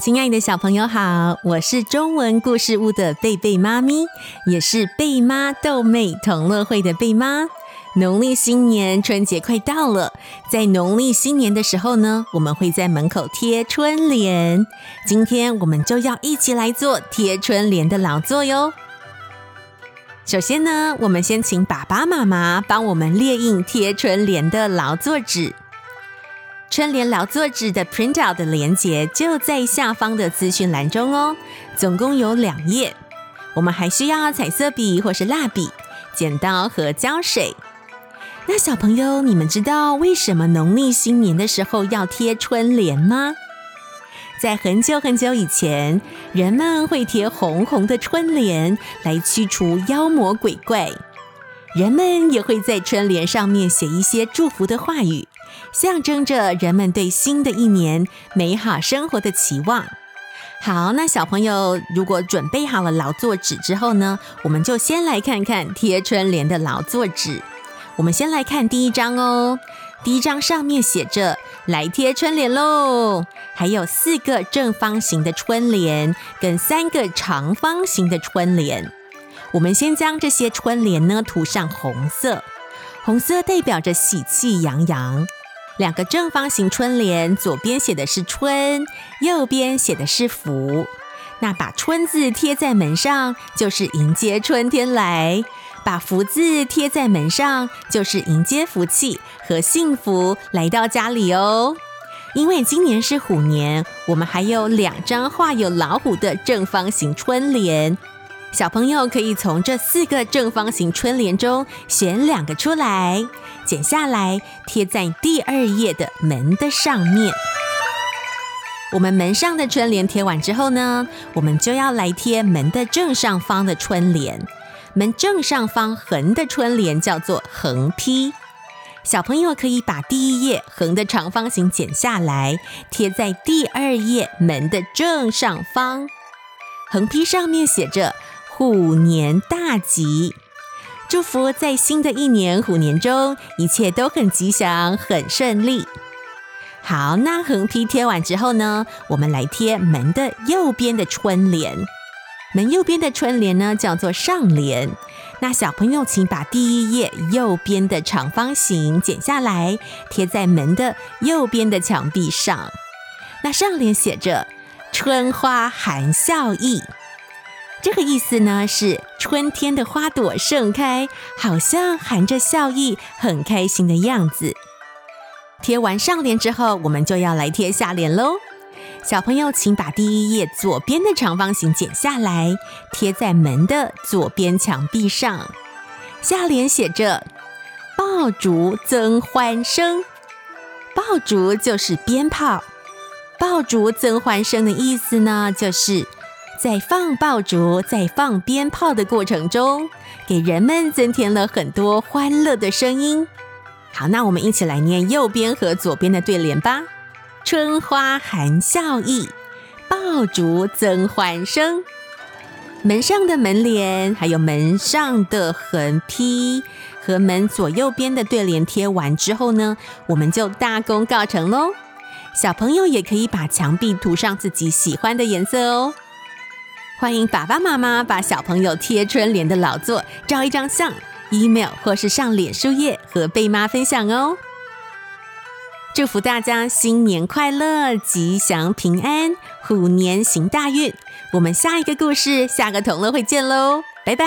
亲爱的小朋友好，我是中文故事屋的贝贝妈咪，也是贝妈逗妹同乐会的贝妈。农历新年春节快到了，在农历新年的时候呢，我们会在门口贴春联。今天我们就要一起来做贴春联的劳作哟。首先呢，我们先请爸爸妈妈帮我们列印贴春联的劳作纸。春联劳作纸的 print out 的链接就在下方的资讯栏中哦，总共有两页。我们还需要彩色笔或是蜡笔、剪刀和胶水。那小朋友，你们知道为什么农历新年的时候要贴春联吗？在很久很久以前，人们会贴红红的春联来驱除妖魔鬼怪。人们也会在春联上面写一些祝福的话语。象征着人们对新的一年美好生活的期望。好，那小朋友如果准备好了劳作纸之后呢，我们就先来看看贴春联的劳作纸。我们先来看第一张哦，第一张上面写着“来贴春联喽”，还有四个正方形的春联跟三个长方形的春联。我们先将这些春联呢涂上红色，红色代表着喜气洋洋。两个正方形春联，左边写的是“春”，右边写的是“福”。那把“春”字贴在门上，就是迎接春天来；把“福”字贴在门上，就是迎接福气和幸福来到家里哦。因为今年是虎年，我们还有两张画有老虎的正方形春联。小朋友可以从这四个正方形春联中选两个出来，剪下来贴在第二页的门的上面。我们门上的春联贴完之后呢，我们就要来贴门的正上方的春联。门正上方横的春联叫做横批。小朋友可以把第一页横的长方形剪下来，贴在第二页门的正上方。横批上面写着。虎年大吉，祝福在新的一年虎年中，一切都很吉祥、很顺利。好，那横批贴完之后呢，我们来贴门的右边的春联。门右边的春联呢，叫做上联。那小朋友，请把第一页右边的长方形剪下来，贴在门的右边的墙壁上。那上联写着“春花含笑意”。这个意思呢，是春天的花朵盛开，好像含着笑意，很开心的样子。贴完上联之后，我们就要来贴下联喽。小朋友，请把第一页左边的长方形剪下来，贴在门的左边墙壁上。下联写着“爆竹增欢声”，爆竹就是鞭炮，爆竹增欢声的意思呢，就是。在放爆竹、在放鞭炮的过程中，给人们增添了很多欢乐的声音。好，那我们一起来念右边和左边的对联吧：“春花含笑意，爆竹增欢声。”门上的门帘，还有门上的横批和门左右边的对联贴完之后呢，我们就大功告成喽。小朋友也可以把墙壁涂上自己喜欢的颜色哦。欢迎爸爸妈妈把小朋友贴春联的老作照一张相，email 或是上脸书页和贝妈分享哦。祝福大家新年快乐，吉祥平安，虎年行大运。我们下一个故事，下个同乐会见喽，拜拜。